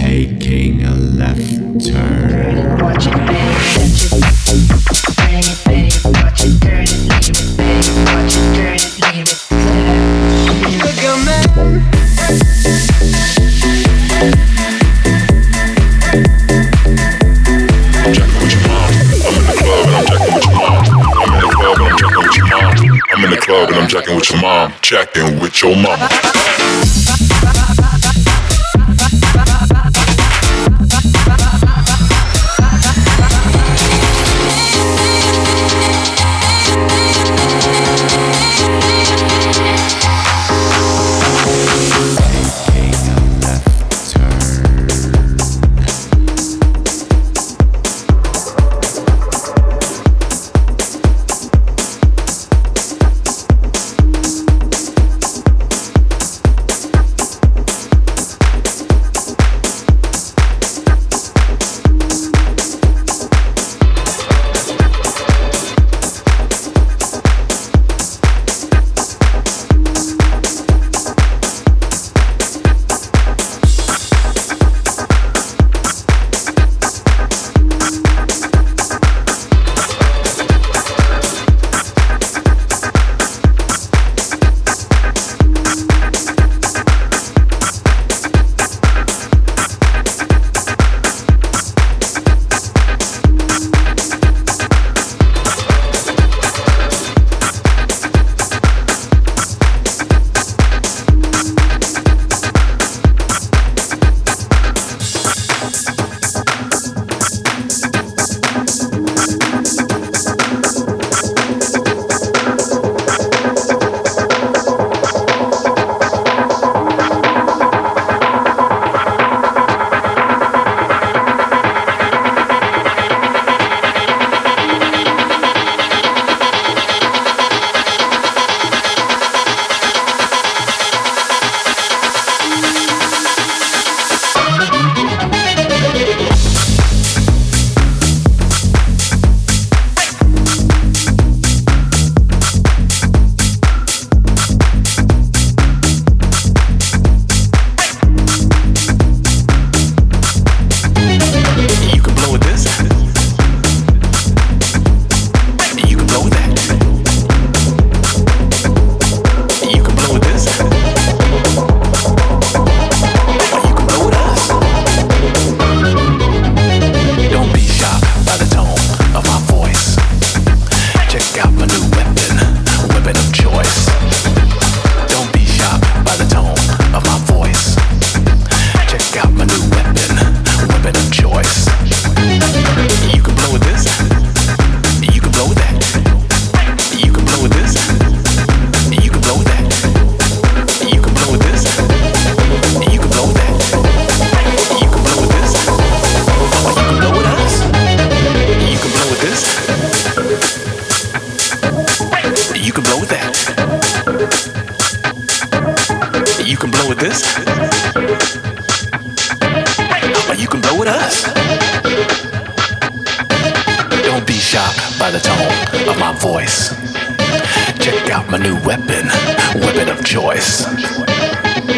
Taking a left turn. Watch it, baby. Watch it, turn it, leave it, baby. Watch it, turn it, leave it. Look at man. I'm checking with your mind. I'm in the club and I'm jacking with your mind. I'm in the club and I'm checking with your mom. Jacking with your mama.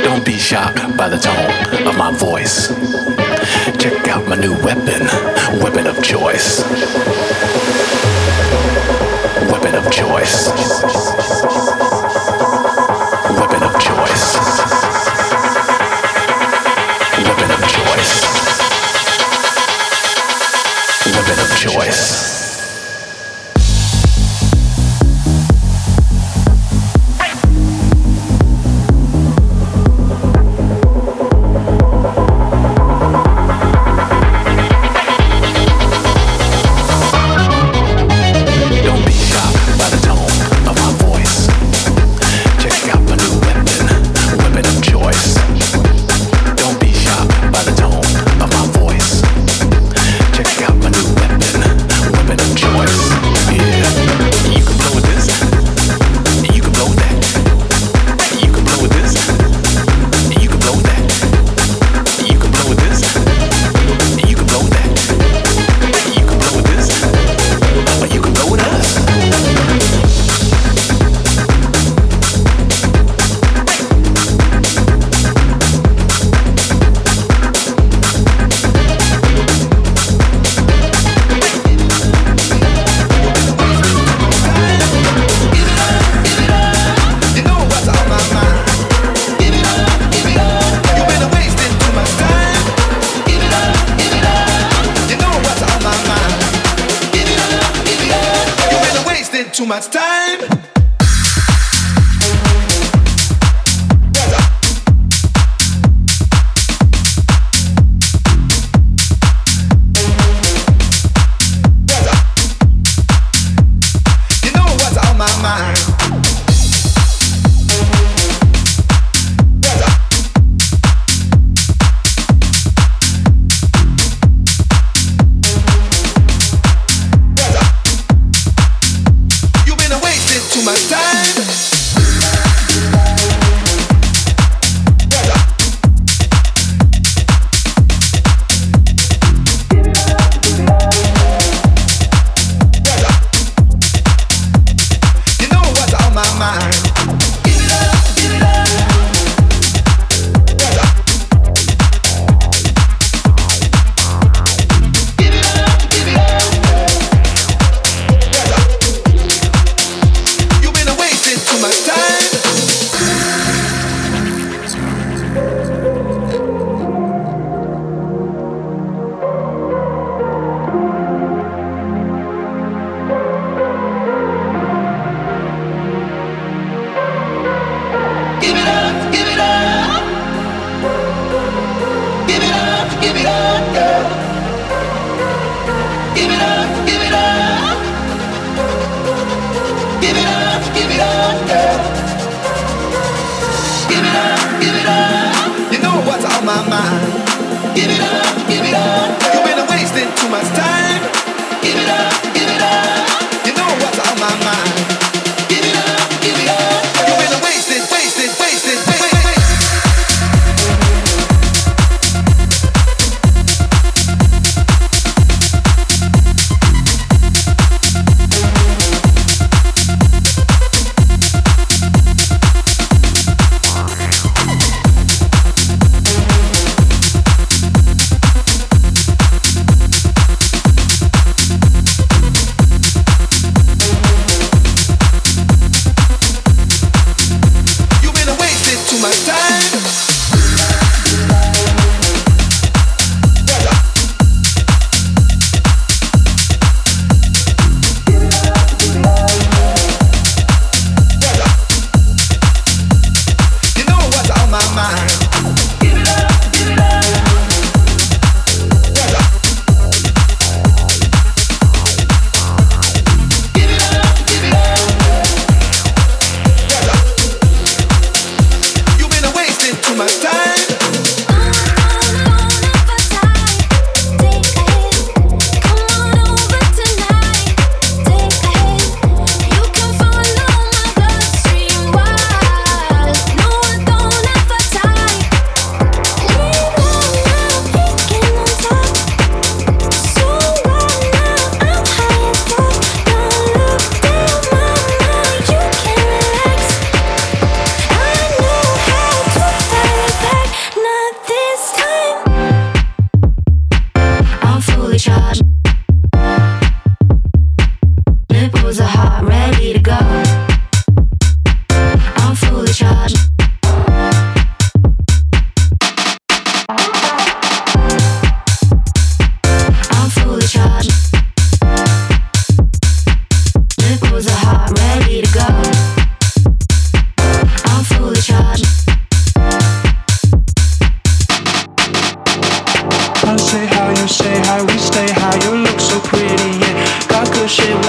Don't be shocked by the tone of my voice. Check out my new weapon, weapon of choice. Weapon of choice. shit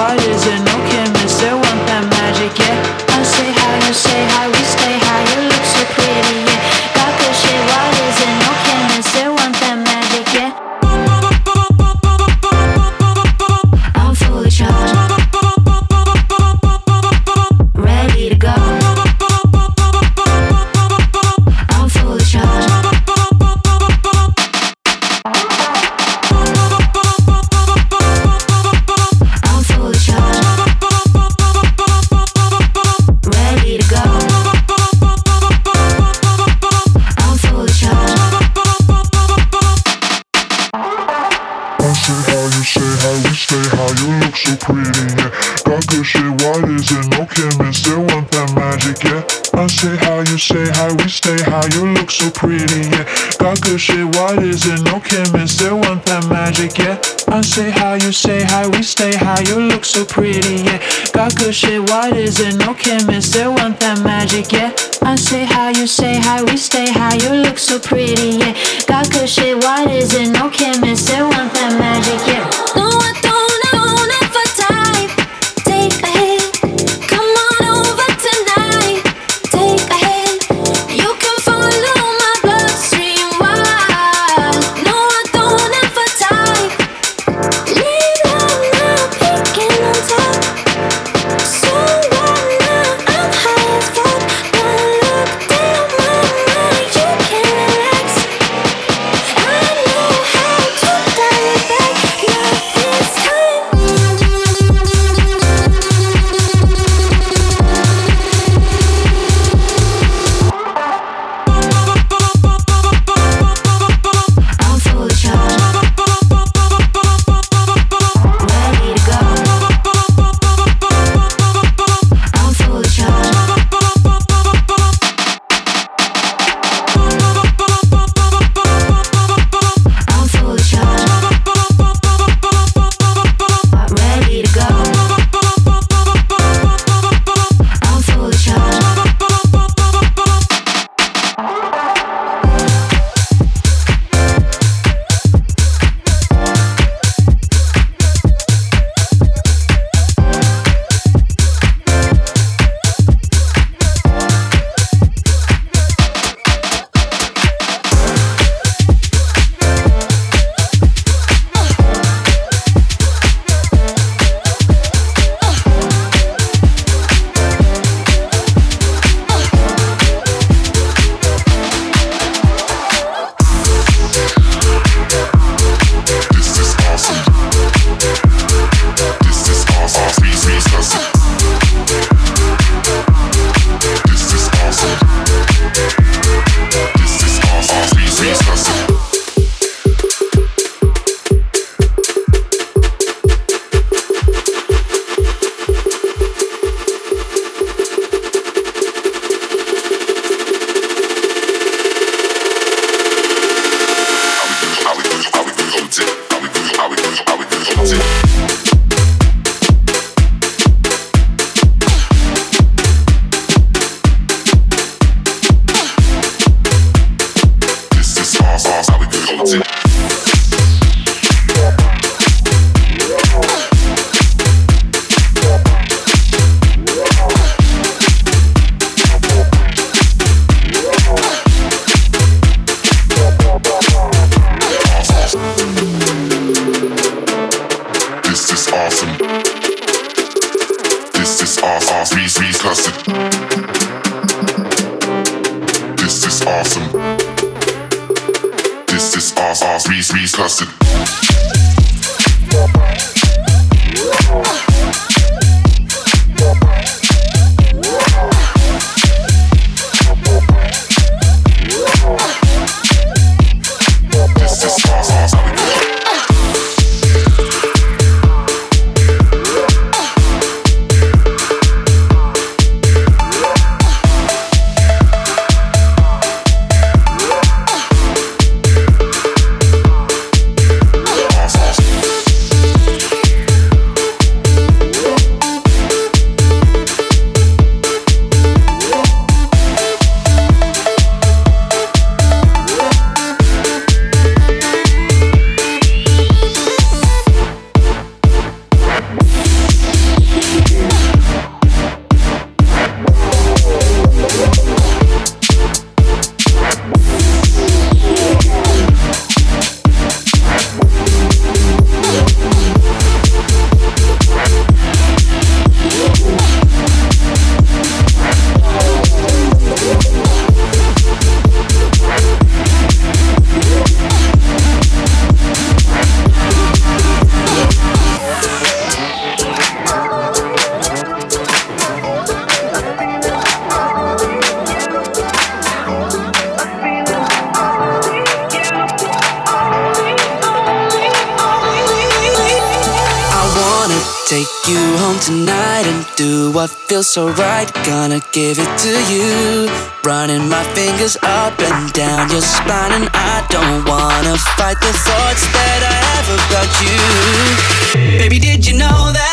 take you home tonight and do what feels so right. Gonna give it to you. Running my fingers up and down your spine, and I don't wanna fight the thoughts that I have about you. Baby, did you know that?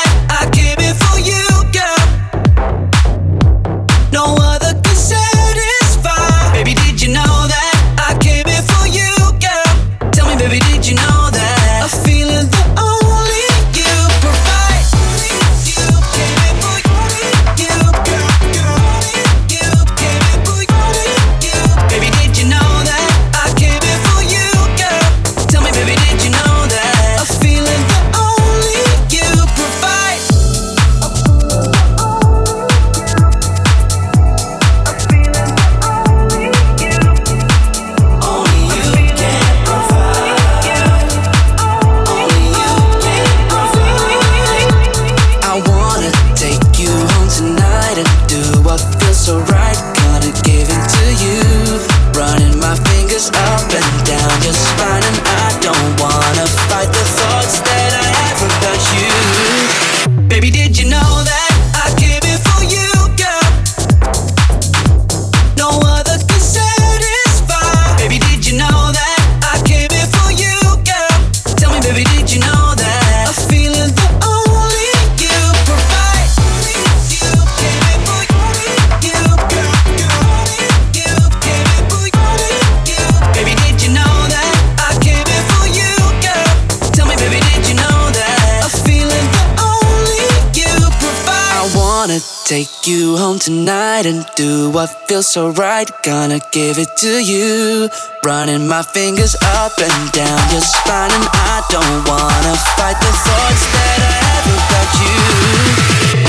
you know that. A feeling that only you provide. I wanna take you home tonight and do what feels so right. Gonna give it to you. Running my fingers up and down your spine, and I don't wanna fight the thoughts that I have about you.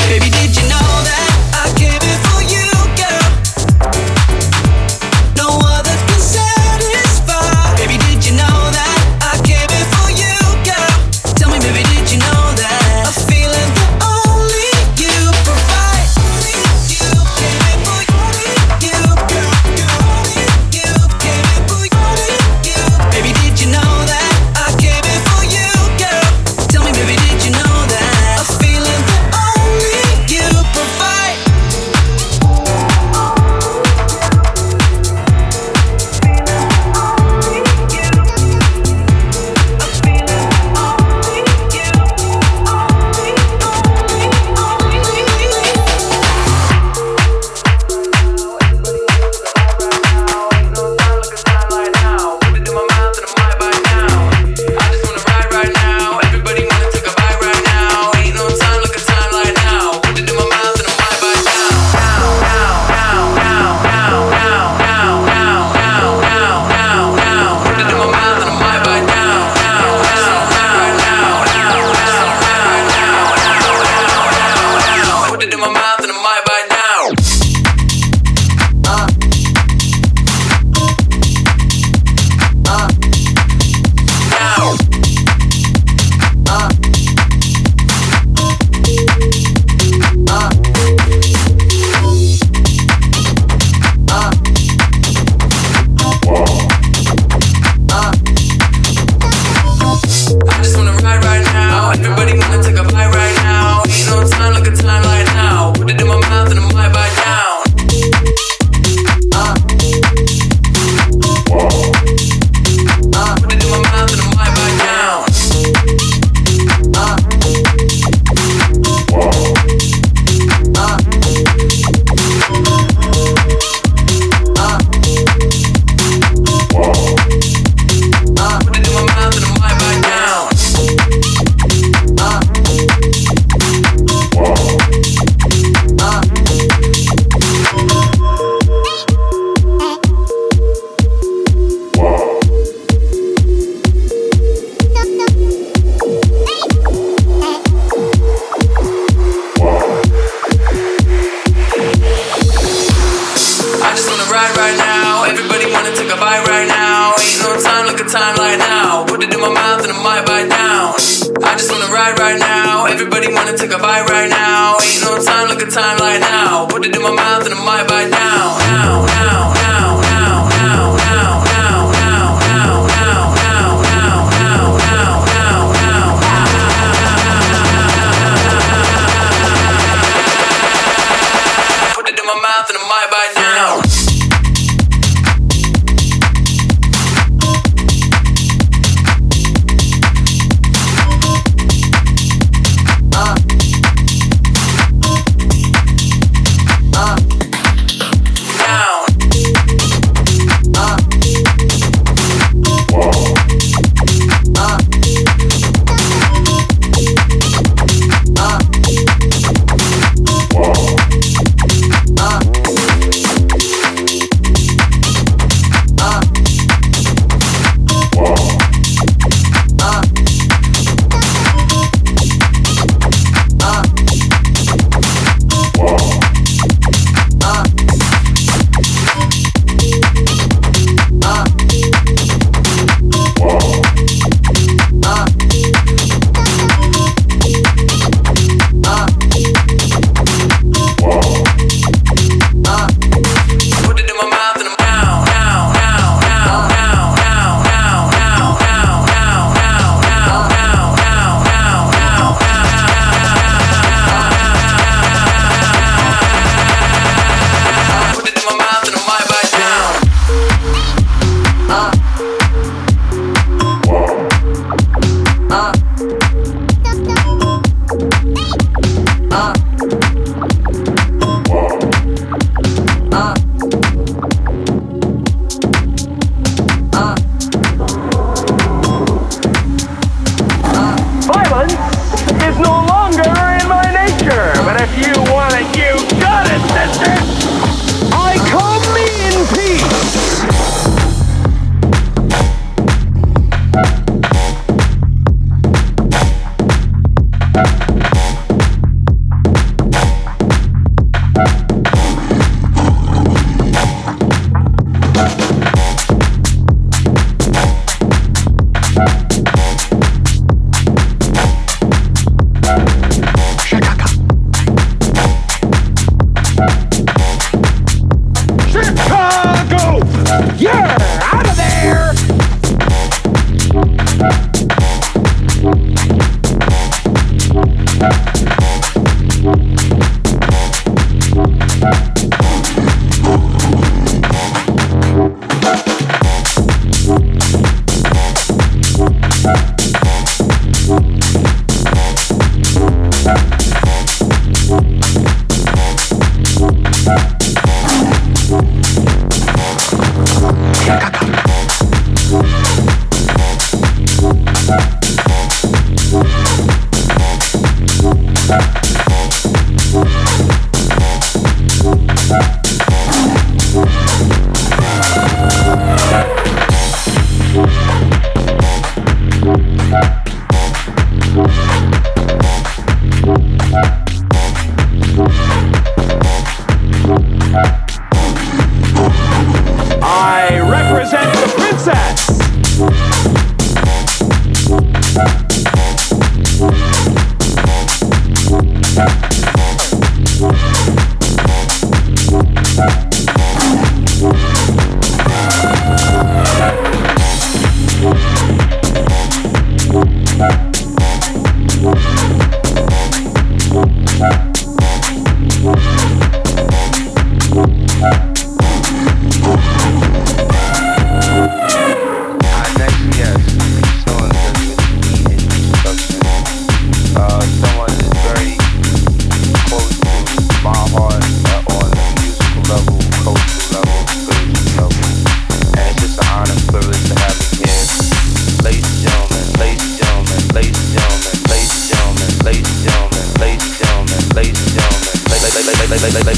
Baby, did you know that?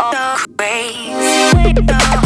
all, all, crazy.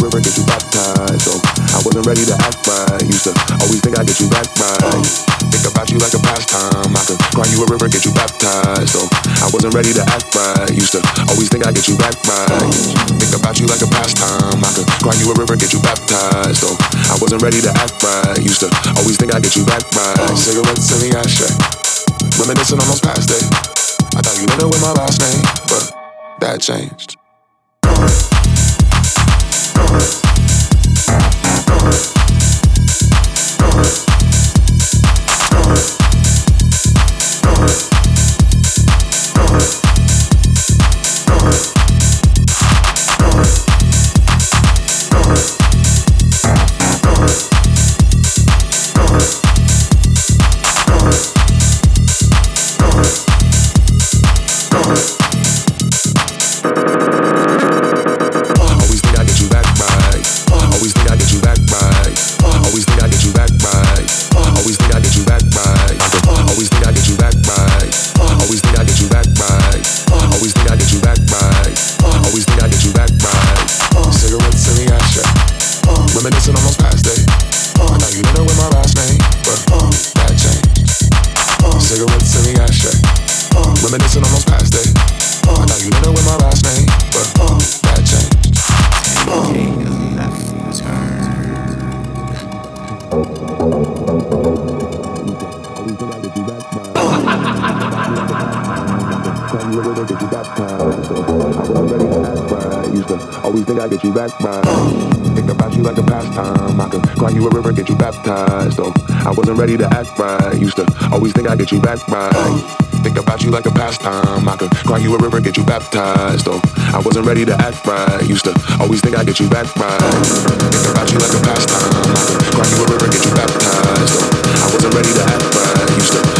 river, get you baptized. So I wasn't ready to act right. Used to always think I'd get you back right. Think about you like a pastime. I could cry you a river, get you baptized. So I wasn't ready to act right. Used to always think I'd get you back right. Think about you like a pastime. I could cry you a river, get you baptized. So I wasn't ready to act right. Used to always think I'd get you back right. Cigarettes in the ashtray, reminiscing on those past days. I thought you knew it with my last name, but that changed. Power. I'd get you back right. Think about you like a pastime. I could cry you a river, get you baptized. So I wasn't ready to act right. Used to always think I'd get you back right. Think about you like a pastime. I could cry you a river, get you baptized. So I wasn't ready to act right. Used to always think I'd get you back right. Think about you like a pastime. I could cry you a river, get you baptized. So I wasn't ready to act right. Used to